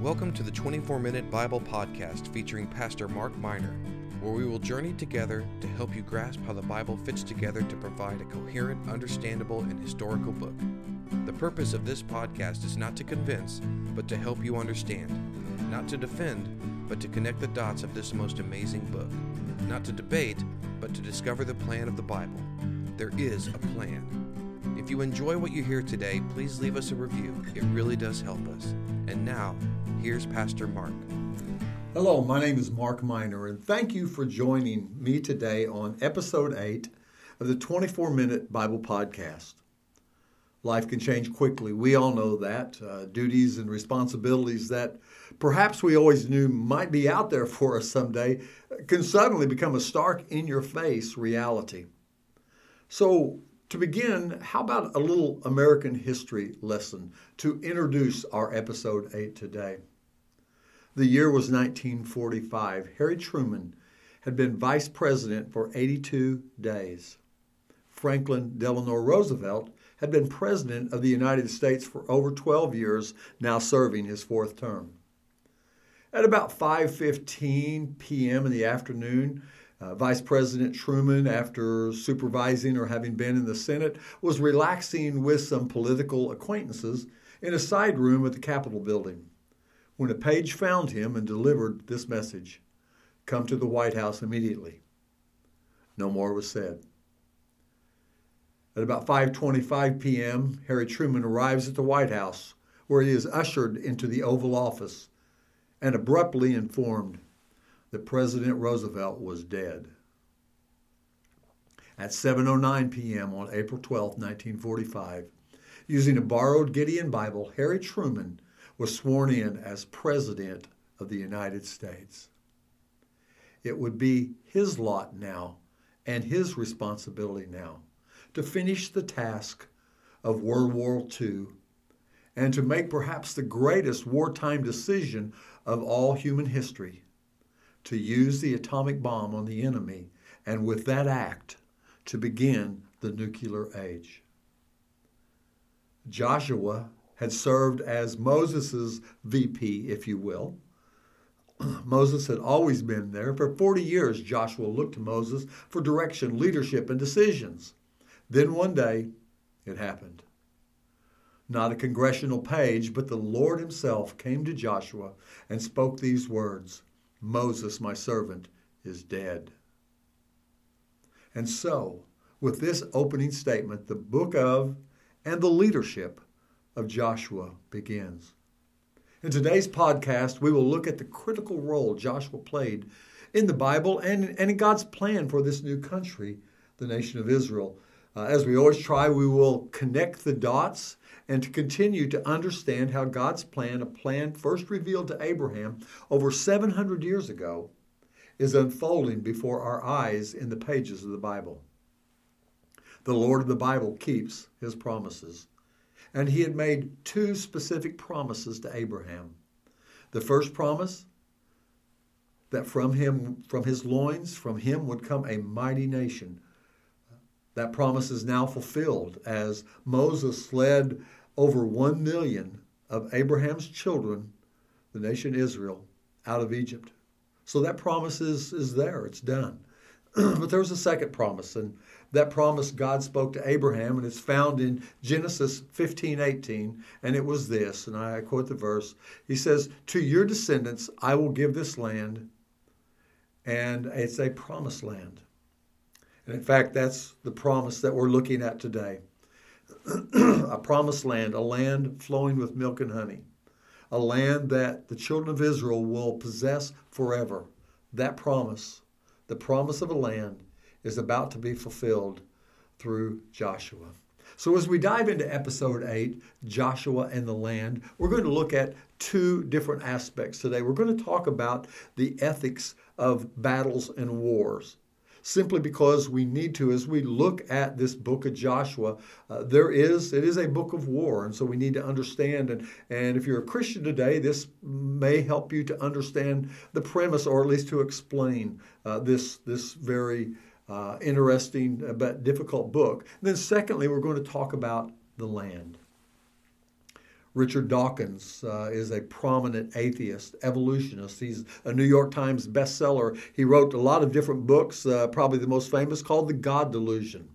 Welcome to the 24 Minute Bible Podcast featuring Pastor Mark Miner, where we will journey together to help you grasp how the Bible fits together to provide a coherent, understandable, and historical book. The purpose of this podcast is not to convince, but to help you understand, not to defend, but to connect the dots of this most amazing book, not to debate, but to discover the plan of the Bible. There is a plan. If you enjoy what you hear today, please leave us a review. It really does help us. And now, here's Pastor Mark. Hello, my name is Mark Miner, and thank you for joining me today on episode 8 of the 24 Minute Bible Podcast. Life can change quickly. We all know that. Uh, duties and responsibilities that perhaps we always knew might be out there for us someday can suddenly become a stark, in your face reality. So, to begin, how about a little American history lesson to introduce our episode 8 today? The year was 1945. Harry Truman had been vice president for 82 days. Franklin Delano Roosevelt had been president of the United States for over 12 years, now serving his fourth term. At about 5:15 p.m. in the afternoon, uh, Vice President Truman, after supervising or having been in the Senate, was relaxing with some political acquaintances in a side room at the Capitol building when a page found him and delivered this message Come to the White House immediately. No more was said. At about 5:25 p.m., Harry Truman arrives at the White House, where he is ushered into the Oval Office and abruptly informed that President Roosevelt was dead. At 7:09 p.m. on April 12, 1945, using a borrowed Gideon Bible, Harry Truman was sworn in as President of the United States. It would be his lot now and his responsibility now to finish the task of World War II and to make perhaps the greatest wartime decision of all human history to use the atomic bomb on the enemy, and with that act, to begin the nuclear age. Joshua had served as Moses' VP, if you will. Moses had always been there. For 40 years, Joshua looked to Moses for direction, leadership, and decisions. Then one day, it happened. Not a congressional page, but the Lord Himself came to Joshua and spoke these words Moses, my servant, is dead. And so, with this opening statement, the book of and the leadership of Joshua begins. In today's podcast, we will look at the critical role Joshua played in the Bible and, and in God's plan for this new country, the nation of Israel. Uh, as we always try, we will connect the dots and to continue to understand how God's plan, a plan first revealed to Abraham over 700 years ago, is unfolding before our eyes in the pages of the Bible. The Lord of the Bible keeps his promises. And he had made two specific promises to Abraham. The first promise that from him, from his loins, from him would come a mighty nation. That promise is now fulfilled as Moses led over 1 million of Abraham's children, the nation Israel, out of Egypt. So that promise is, is there, it's done. but there was a second promise, and that promise God spoke to Abraham, and it's found in Genesis 15 18, and it was this, and I quote the verse. He says, To your descendants I will give this land, and it's a promised land. And in fact, that's the promise that we're looking at today. a promised land, a land flowing with milk and honey, a land that the children of Israel will possess forever. That promise, the promise of a land, is about to be fulfilled through Joshua. So, as we dive into episode 8, Joshua and the land, we're going to look at two different aspects today. We're going to talk about the ethics of battles and wars simply because we need to. As we look at this book of joshua uh, there is it is a book of war and so we need to understand. And and if you're a christian today this may help you to understand the premise or at least to explain uh, this this very uh, interesting uh, but difficult book. And then secondly we're going to talk about the land Richard Dawkins uh, is a prominent atheist, evolutionist. He's a New York Times bestseller. He wrote a lot of different books, uh, probably the most famous called The God Delusion.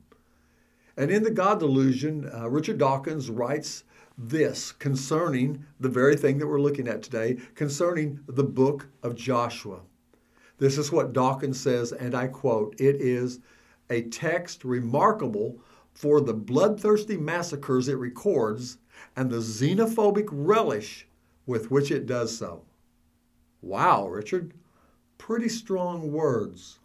And in The God Delusion, uh, Richard Dawkins writes this concerning the very thing that we're looking at today, concerning the book of Joshua. This is what Dawkins says, and I quote It is a text remarkable for the bloodthirsty massacres it records and the xenophobic relish with which it does so. Wow, Richard, pretty strong words.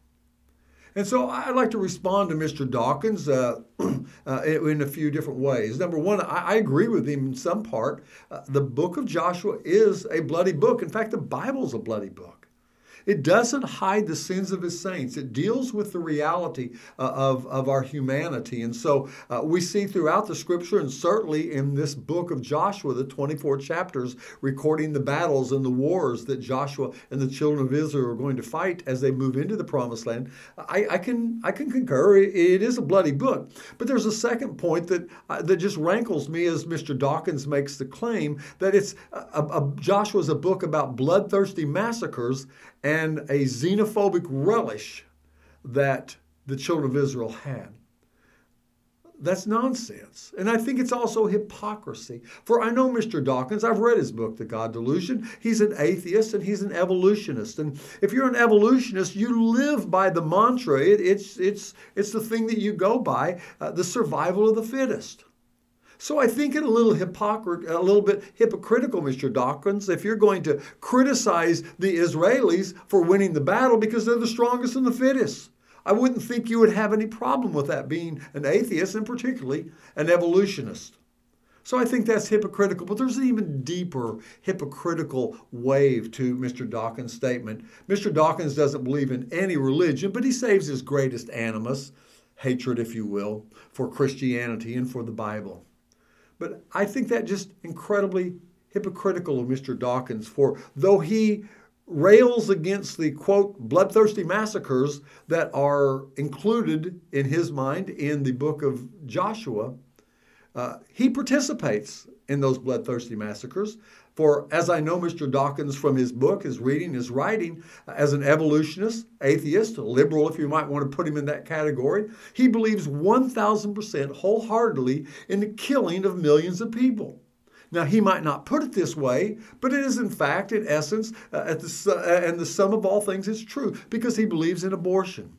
And so I'd like to respond to Mr. Dawkins uh, uh, in a few different ways. Number one, I, I agree with him in some part. Uh, the book of Joshua is a bloody book. In fact, the Bible is a bloody book. It doesn't hide the sins of his saints. It deals with the reality uh, of, of our humanity. And so uh, we see throughout the scripture, and certainly in this book of Joshua, the 24 chapters recording the battles and the wars that Joshua and the children of Israel are going to fight as they move into the promised land. I, I can, I can concur. It is a bloody book. But there's a second point that, uh, that just rankles me as Mr. Dawkins makes the claim that it's a, a, Joshua's a book about bloodthirsty massacres and a xenophobic relish that the children of Israel had. That's nonsense. And I think it's also hypocrisy. For I know Mr. Dawkins, I've read his book, The God Delusion. He's an atheist and he's an evolutionist. And if you're an evolutionist, you live by the mantra. It, it's, it's, it's the thing that you go by uh, the survival of the fittest. So I think it a little a little bit hypocritical, Mr. Dawkins, if you're going to criticize the Israelis for winning the battle because they're the strongest and the fittest. I wouldn't think you would have any problem with that being an atheist and particularly an evolutionist. So I think that's hypocritical, but there's an even deeper hypocritical wave to Mr. Dawkins' statement. Mr. Dawkins doesn't believe in any religion, but he saves his greatest animus, hatred, if you will, for Christianity and for the Bible. But I think that just incredibly hypocritical of Mr. Dawkins, for though he rails against the quote bloodthirsty massacres that are included in his mind in the book of Joshua, uh, he participates in those bloodthirsty massacres. For as I know Mr. Dawkins from his book, his reading, his writing, as an evolutionist, atheist, liberal, if you might want to put him in that category, he believes 1,000% wholeheartedly in the killing of millions of people. Now, he might not put it this way, but it is in fact, in essence, uh, at the, uh, and the sum of all things is true because he believes in abortion.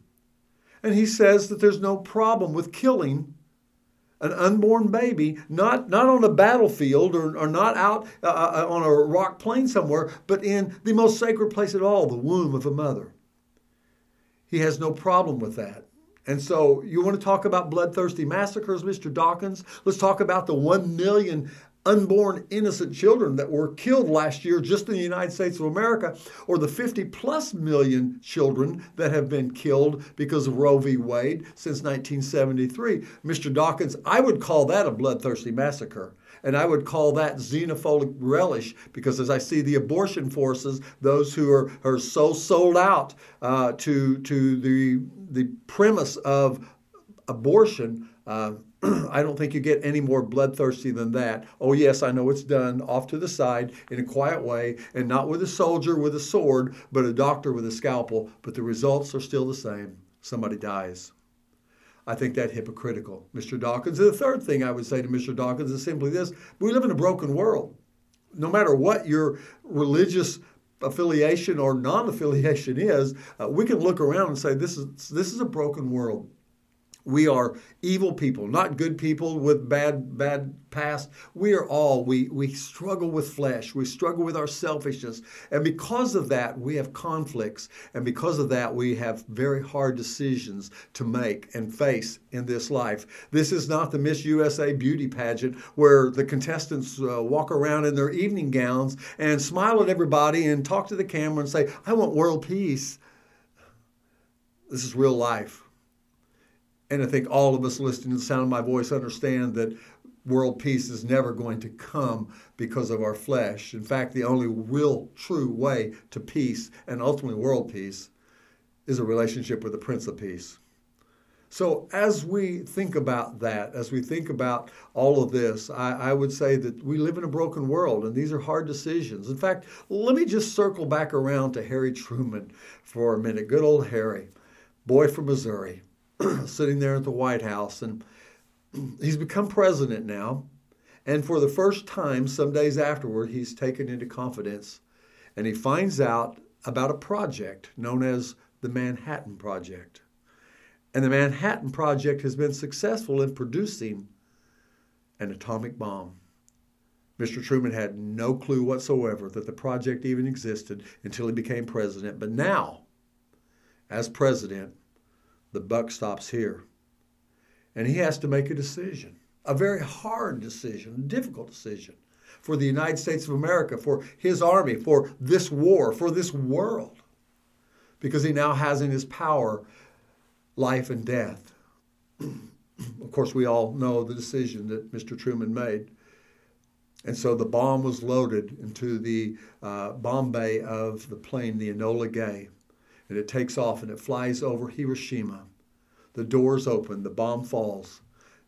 And he says that there's no problem with killing an unborn baby, not, not on a battlefield or, or not out uh, uh, on a rock plain somewhere, but in the most sacred place of all, the womb of a mother. He has no problem with that. And so, you want to talk about bloodthirsty massacres, Mr. Dawkins? Let's talk about the one million unborn innocent children that were killed last year just in the United States of America, or the 50 plus million children that have been killed because of Roe v. Wade since 1973. Mr. Dawkins, I would call that a bloodthirsty massacre. And I would call that xenophobic relish because as I see the abortion forces, those who are, are so sold out uh, to, to the, the premise of abortion, uh, I don't think you get any more bloodthirsty than that. Oh, yes, I know it's done off to the side in a quiet way, and not with a soldier with a sword, but a doctor with a scalpel, but the results are still the same. Somebody dies. I think that hypocritical, Mr. Dawkins. And the third thing I would say to Mr. Dawkins is simply this we live in a broken world. No matter what your religious affiliation or non affiliation is, uh, we can look around and say this is, this is a broken world. We are evil people, not good people with bad bad past. We are all we we struggle with flesh. We struggle with our selfishness. And because of that, we have conflicts. And because of that, we have very hard decisions to make and face in this life. This is not the Miss USA beauty pageant where the contestants uh, walk around in their evening gowns and smile at everybody and talk to the camera and say, "I want world peace." This is real life. And I think all of us listening to the sound of my voice understand that world peace is never going to come because of our flesh. In fact, the only real true way to peace and ultimately world peace is a relationship with the Prince of Peace. So, as we think about that, as we think about all of this, I, I, would say that we live in a broken world and these are hard decisions. In fact, let me just circle back around to Harry Truman for a minute. Good old Harry, boy from Missouri, sitting there at the White House. And he's become president now. And for the first time, some days afterward, he's taken into confidence and he finds out about a project known as the Manhattan Project. And the Manhattan Project has been successful in producing an atomic bomb. Mr. Truman had no clue whatsoever that the project even existed until he became president. But now, as president, the buck stops here. And he has to make a decision, a very hard decision, a difficult decision for the United States of America, for his army, for this war, for this world. Because he now has in his power life and death. of course, we all know the decision that Mr. Truman made. And so the bomb was loaded into the uh, bomb bay of the plane, the Enola Gay. And it takes off and it flies over Hiroshima. The doors open, the bomb falls.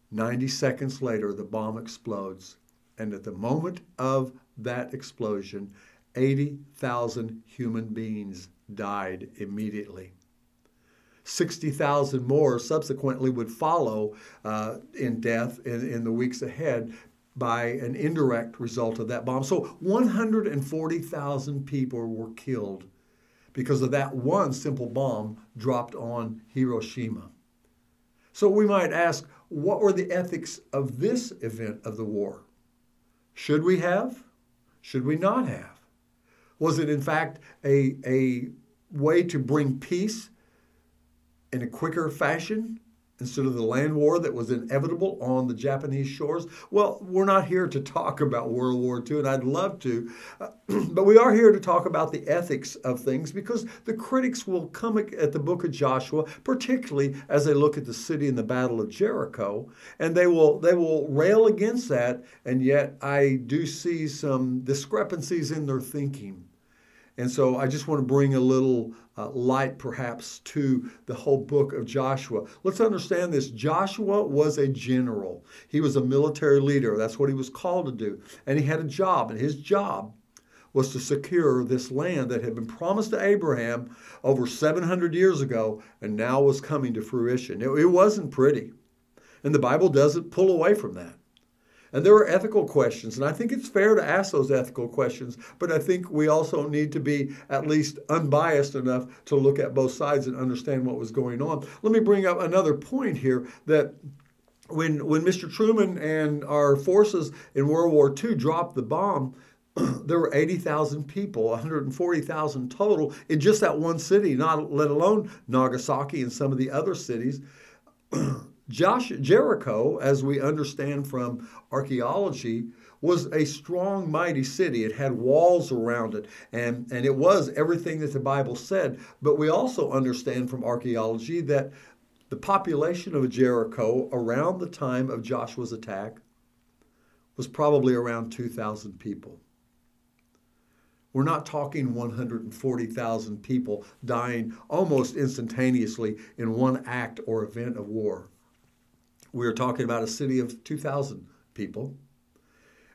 90 seconds later, the bomb explodes. And at the moment of that explosion, 80,000 human beings died immediately. 60,000 more subsequently would follow uh, in death in, in the weeks ahead by an indirect result of that bomb. So 140,000 people were killed because of that one simple bomb dropped on Hiroshima. So we might ask, what were the ethics of this event of the war? Should we have? Should we not have? Was it in fact a, a way to bring peace in a quicker fashion instead of the land war that was inevitable on the Japanese shores? Well, we're not here to talk about World War II, and I'd love to, uh, but we are here to talk about the ethics of things because the critics will come at the book of Joshua, particularly as they look at the city and the Battle of Jericho, and they will they will rail against that, and yet I do see some discrepancies in their thinking. And so I just want to bring a little uh, light, perhaps, to the whole book of Joshua. Let's understand this Joshua was a general, he was a military leader. That's what he was called to do. And he had a job, and his job was to secure this land that had been promised to Abraham over 700 years ago and now was coming to fruition. It, it wasn't pretty. And the Bible doesn't pull away from that. And there are ethical questions, and I think it's fair to ask those ethical questions, but I think we also need to be at least unbiased enough to look at both sides and understand what was going on. Let me bring up another point here that when when Mr. Truman and our forces in World War II dropped the bomb, there were 80,000 people, 140,000 total in just that one city, not let alone Nagasaki and some of the other cities. Josh, Jericho, as we understand from archaeology, was a strong, mighty city. It had walls around it, and, and it was everything that the Bible said. But we also understand from archaeology that the population of Jericho around the time of Joshua's attack was probably around 2,000 people. We're not talking 140,000 people dying almost instantaneously in one act or event of war. We are talking about a city of 2,000 people.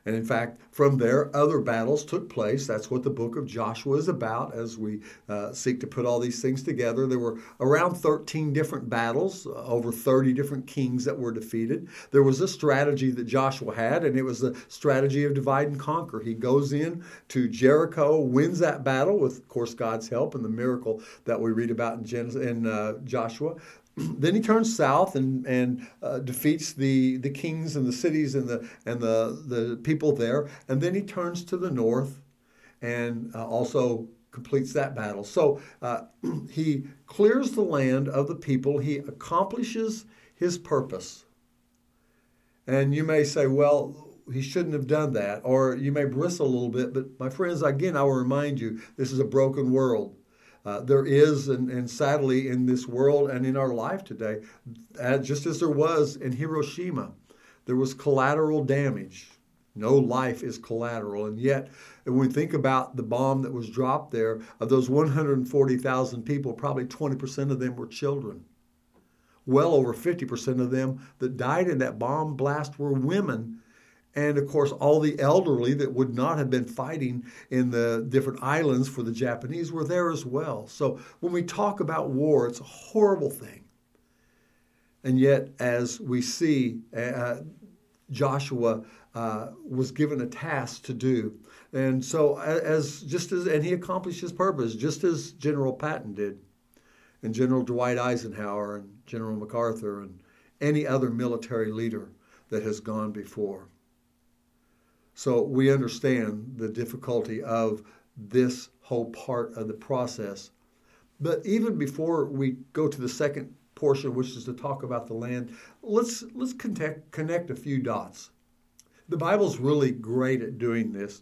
And in fact, from there, other battles took place. That's what the book of Joshua is about as we uh, seek to put all these things together. There were around 13 different battles, uh, over 30 different kings that were defeated. There was a strategy that Joshua had, and it was the strategy of divide and conquer. He goes in to Jericho, wins that battle with, of course, God's help and the miracle that we read about in, Genesis, in uh, Joshua. Then he turns south and and uh, defeats the the kings and the cities and the and the the people there, and then he turns to the north, and uh, also completes that battle. So uh, he clears the land of the people. He accomplishes his purpose. And you may say, well, he shouldn't have done that, or you may bristle a little bit. But my friends, again, I will remind you, this is a broken world. Uh, there is, and, and, sadly, in this world and in our life today, uh, just as there was in Hiroshima, there was collateral damage. No life is collateral. And yet, when we think about the bomb that was dropped there, of those 140,000 people, probably 20% of them were children. well over 50% of them that died in that bomb blast were women. And of course, all the elderly that would not have been fighting in the different islands for the Japanese were there as well. So when we talk about war, it's a horrible thing. And yet, as we see, uh, Joshua uh, was given a task to do. And so, as just as, and he accomplished his purpose, just as General Patton did, and General Dwight Eisenhower, and General MacArthur, and any other military leader that has gone before. So, we understand the difficulty of this whole part of the process. But even before we go to the second portion, which is to talk about the land, let's let's connect connect a few dots. The Bible's really great at doing this.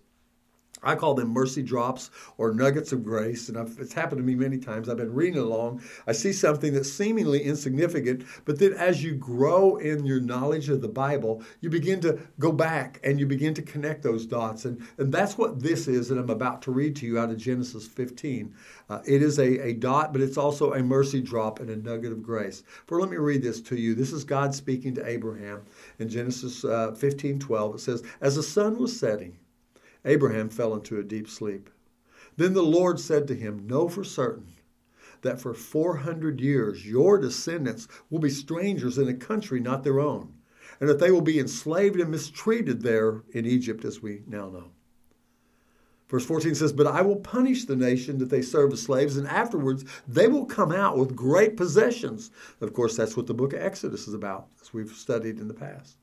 I call them mercy drops or nuggets of grace, and I've, it's happened to me many times. I've been reading along, I see something that's seemingly insignificant, but then as you grow in your knowledge of the Bible, you begin to go back and you begin to connect those dots, and, and that's what this is that I'm about to read to you out of Genesis 15. Uh, it is a, a dot, but it's also a mercy drop and a nugget of grace. For let me read this to you. This is God speaking to Abraham in Genesis uh, 15 12. It says, As the sun was setting, Abraham fell into a deep sleep. Then the Lord said to him, Know for certain that for 400 years your descendants will be strangers in a country not their own, and that they will be enslaved and mistreated there in Egypt, as we now know. Verse 14 says, But I will punish the nation that they serve as slaves, and afterwards they will come out with great possessions. Of course, that's what the book of Exodus is about, as we've studied in the past.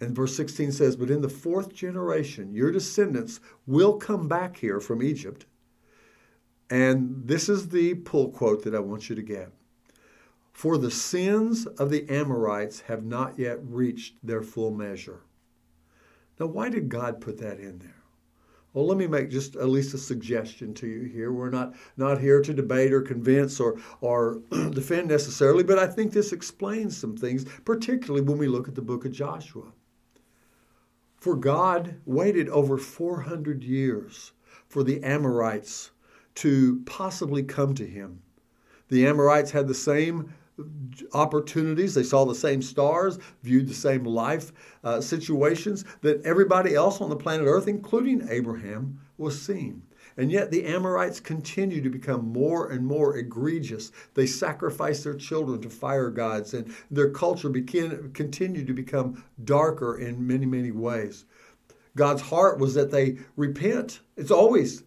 And verse 16 says, But in the fourth generation, your descendants will come back here from Egypt. And this is the pull quote that I want you to get. For the sins of the Amorites have not yet reached their full measure. Now, why did God put that in there? Well, let me make just at least a suggestion to you here. We're not, not here to debate or convince or, or defend necessarily, but I think this explains some things, particularly when we look at the book of Joshua. For God waited over 400 years for the Amorites to possibly come to him. The Amorites had the same opportunities. They saw the same stars, viewed the same life uh, situations that everybody else on the planet Earth, including Abraham, was seeing. And yet the Amorites continue to become more and more egregious. They sacrifice their children to fire gods, and their culture begin, continued to become darker in many, many ways. God's heart was that they repent. It's always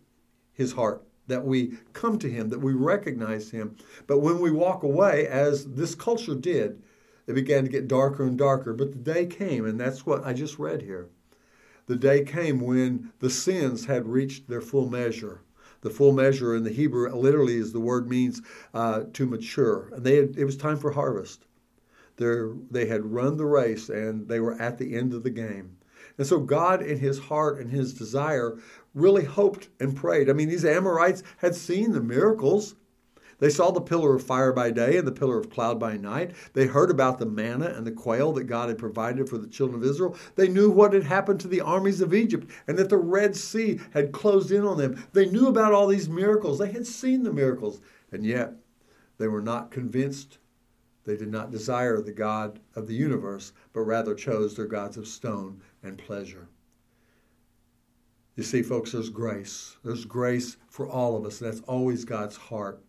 his heart that we come to him, that we recognize him. But when we walk away, as this culture did, it began to get darker and darker. But the day came, and that's what I just read here the day came when the sins had reached their full measure. The full measure in the Hebrew literally is the word means uh, to mature. And they had, it was time for harvest. They're, they had run the race and they were at the end of the game. And so God, in his heart and his desire, really hoped and prayed. I mean, these Amorites had seen the miracles. They saw the pillar of fire by day and the pillar of cloud by night. They heard about the manna and the quail that God had provided for the children of Israel. They knew what had happened to the armies of Egypt and that the Red Sea had closed in on them. They knew about all these miracles. They had seen the miracles. And yet, they were not convinced. They did not desire the God of the universe, but rather chose their gods of stone and pleasure. You see, folks, there's grace. There's grace for all of us. That's always God's heart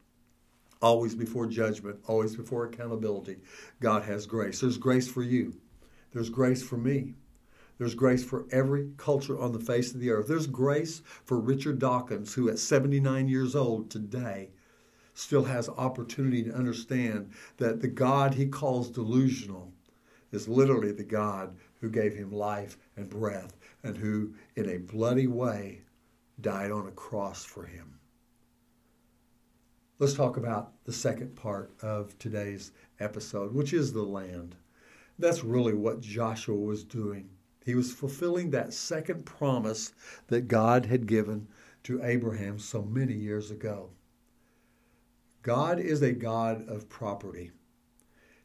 always before judgment, always before accountability. God has grace. There's grace for you, there's grace for me. There's grace for every culture on the face of the earth. There's grace for Richard Dawkins, who at 79 years old today still has opportunity to understand that the God he calls delusional is literally the God who gave him life and breath and who, in a bloody way, died on a cross for him. Let's talk about the second part of today's episode, which is the land. That's really what Joshua was doing. He was fulfilling that second promise that God had given to Abraham so many years ago. God is a God of property.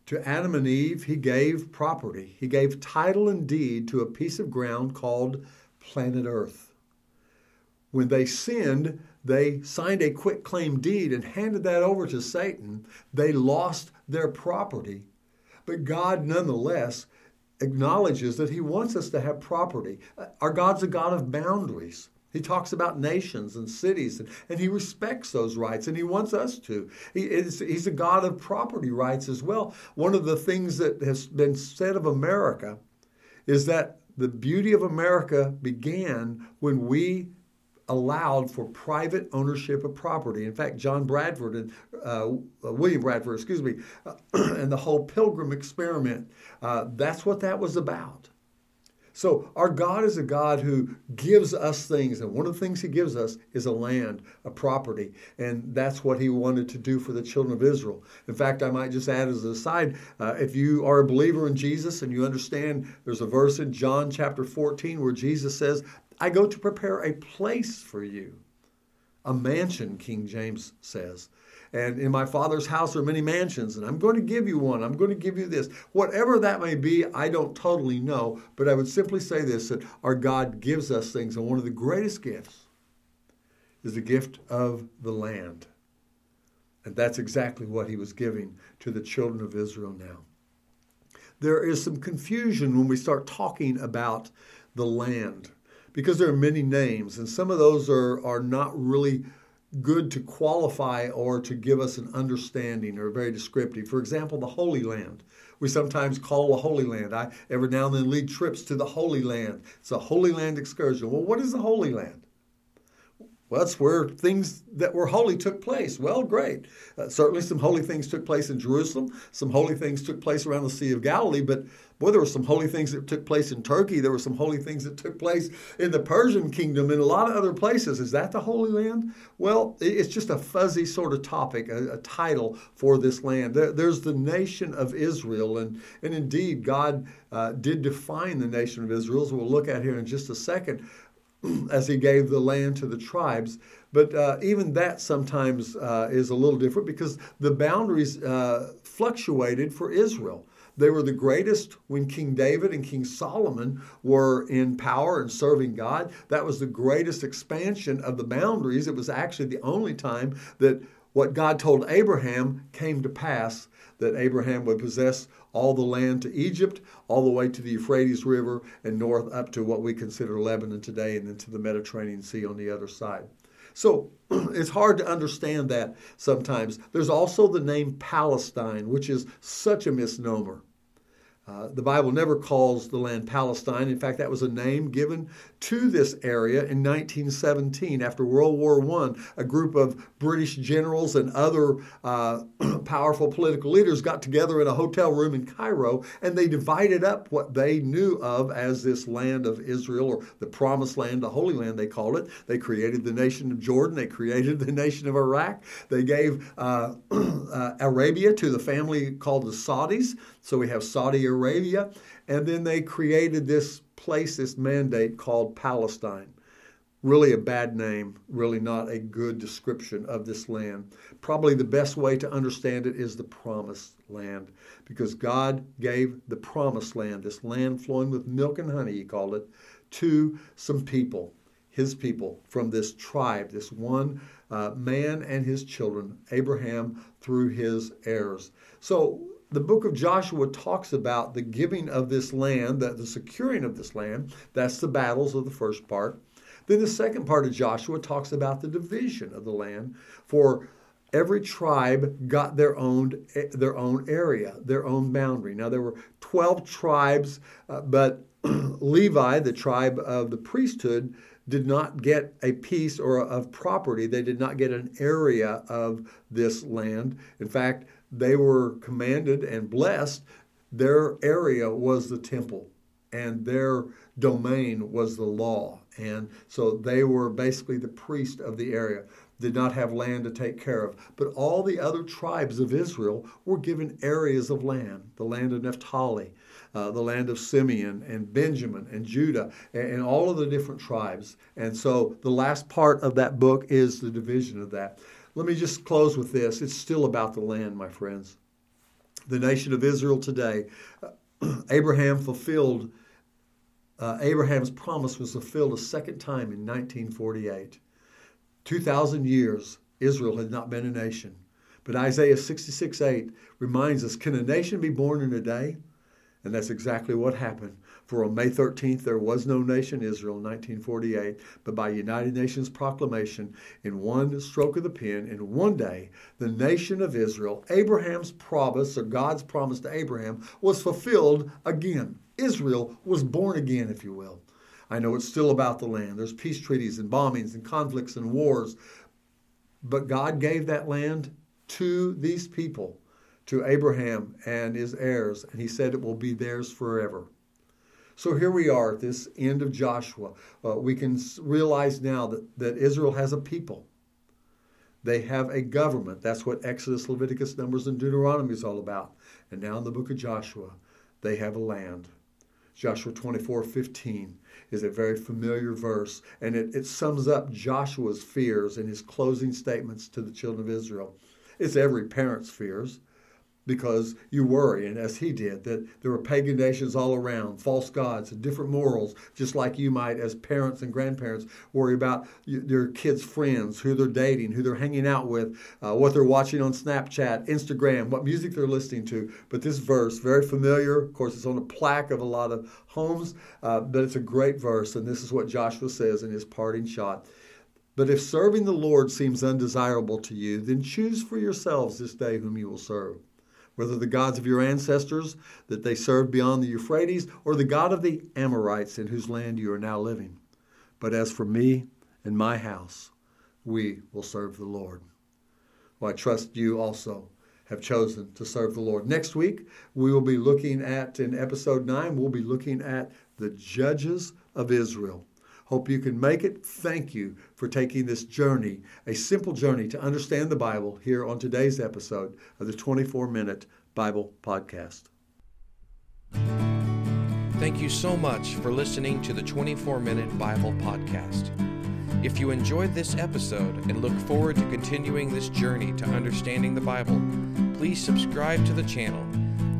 To Adam and Eve, he gave property. He gave title and deed to a piece of ground called planet Earth. When they sinned, they signed a quit claim deed and handed that over to Satan. They lost their property. But God, nonetheless, acknowledges that He wants us to have property. Uh, our God's a God of boundaries. He talks about nations and cities, and, and he respects those rights, and he wants us to. He, he's a God of property rights as well. One of the things that has been said of America is that the beauty of America began when we allowed for private ownership of property. In fact, John Bradford and uh, William Bradford, excuse me, and the whole Pilgrim experiment, uh, that's what that was about. So, our God is a God who gives us things, and one of the things He gives us is a land, a property, and that's what He wanted to do for the children of Israel. In fact, I might just add as an aside uh, if you are a believer in Jesus and you understand, there's a verse in John chapter 14 where Jesus says, I go to prepare a place for you. A mansion, King James says. And in my father's house are many mansions, and I'm going to give you one. I'm going to give you this. Whatever that may be, I don't totally know, but I would simply say this that our God gives us things, and one of the greatest gifts is the gift of the land. And that's exactly what he was giving to the children of Israel now. There is some confusion when we start talking about the land because there are many names, and some of those are, are not really good to qualify or to give us an understanding or very descriptive. For example, the Holy Land. We sometimes call the Holy Land. I every now and then lead trips to the Holy Land. It's a Holy Land excursion. Well, what is the Holy Land? Well, that's where things that were holy took place. Well, great. Uh, certainly some holy things took place in Jerusalem. Some holy things took place around the Sea of Galilee. But boy, there were some holy things that took place in Turkey. There were some holy things that took place in the Persian kingdom and a lot of other places. Is that the Holy Land? Well, it's just a fuzzy sort of topic, a, a title for this land. There, there's the nation of Israel. And, and indeed, God uh, did define the nation of Israel, as we'll look at here in just a second as he gave the land to the tribes. But uh, even that sometimes uh, is a little different because the boundaries uh, fluctuated for Israel. They were the greatest when King David and King Solomon were in power and serving God. That was the greatest expansion of the boundaries. It was actually the only time that what God told Abraham came to pass that Abraham would possess all the land to Egypt, all the way to the Euphrates River, and north up to what we consider Lebanon today, and then to the Mediterranean Sea on the other side. So it's hard to understand that sometimes. There's also the name Palestine, which is such a misnomer. Uh, the Bible never calls the land Palestine. In fact, that was a name given to this area in 1917 after World War I. A group of British generals and other uh, powerful political leaders got together in a hotel room in Cairo and they divided up what they knew of as this land of Israel or the promised land, the Holy Land, they called it. They created the nation of Jordan, they created the nation of Iraq, they gave uh, uh Arabia to the family called the Saudis. So we have Saudi Arabia. And then they created this place, this mandate called Palestine. Really a bad name, really not a good description of this land. Probably the best way to understand it is the promised land, because God gave the promised land, this land flowing with milk and honey, he called it, to some people, his people from this tribe, this one uh, man and his children, Abraham through his heirs. So the book of Joshua talks about the giving of this land, the, the securing of this land. That's the battles of the first part. Then the second part of Joshua talks about the division of the land. For every tribe got their own their own area, their own boundary. Now there were 12 tribes, uh, but Levi, the tribe of the priesthood, did not get a piece or of property. They did not get an area of this land. In fact, they were commanded and blessed, their area was the temple and their domain was the law. And so they were basically the priest of the area, did not have land to take care of. But all the other tribes of Israel were given areas of land the land of Naphtali, uh, the land of Simeon and Benjamin and Judah, and, and all of the different tribes. And so the last part of that book is the division of that. Let me just close with this. It's still about the land, my friends. The nation of Israel today, Abraham fulfilled, uh, Abraham's promise was fulfilled a second time in 1948. 2,000 years, Israel had not been a nation. But Isaiah 66 8 reminds us can a nation be born in a day? And that's exactly what happened. For on May 13th, there was no nation, Israel, in 1948, but by United Nations proclamation, in one stroke of the pen, in one day, the nation of Israel, Abraham's promise, or God's promise to Abraham, was fulfilled again. Israel was born again, if you will. I know it's still about the land. There's peace treaties and bombings and conflicts and wars. But God gave that land to these people, to Abraham and his heirs, and he said it will be theirs forever. So here we are at this end of Joshua. Uh, we can realize now that, that Israel has a people. They have a government. That's what Exodus, Leviticus, Numbers, and Deuteronomy is all about. And now in the book of Joshua, they have a land. Joshua 24 15 is a very familiar verse, and it, it sums up Joshua's fears in his closing statements to the children of Israel. It's every parent's fears because you worry, and as he did, that there were pagan nations all around, false gods, and different morals, just like you might, as parents and grandparents, worry about your kids' friends, who they're dating, who they're hanging out with, uh, what they're watching on Snapchat, Instagram, what music they're listening to. But this verse, very familiar, of course, it's on a plaque of a lot of homes, uh, but it's a great verse, and this is what Joshua says in his parting shot. But if serving the Lord seems undesirable to you, then choose for yourselves this day whom you will serve whether the gods of your ancestors that they served beyond the Euphrates, or the God of the Amorites in whose land you are now living. But as for me and my house, we will serve the Lord. Well, I trust you also have chosen to serve the Lord. Next week, we will be looking at, in episode 9, we'll be looking at the judges of Israel. Hope you can make it. Thank you for taking this journey, a simple journey to understand the Bible, here on today's episode of the 24 Minute Bible Podcast. Thank you so much for listening to the 24 Minute Bible Podcast. If you enjoyed this episode and look forward to continuing this journey to understanding the Bible, please subscribe to the channel.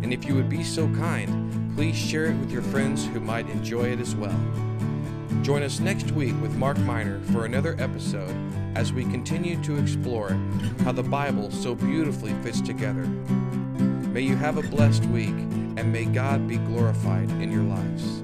And if you would be so kind, please share it with your friends who might enjoy it as well. Join us next week with Mark Miner for another episode as we continue to explore how the Bible so beautifully fits together. May you have a blessed week and may God be glorified in your lives.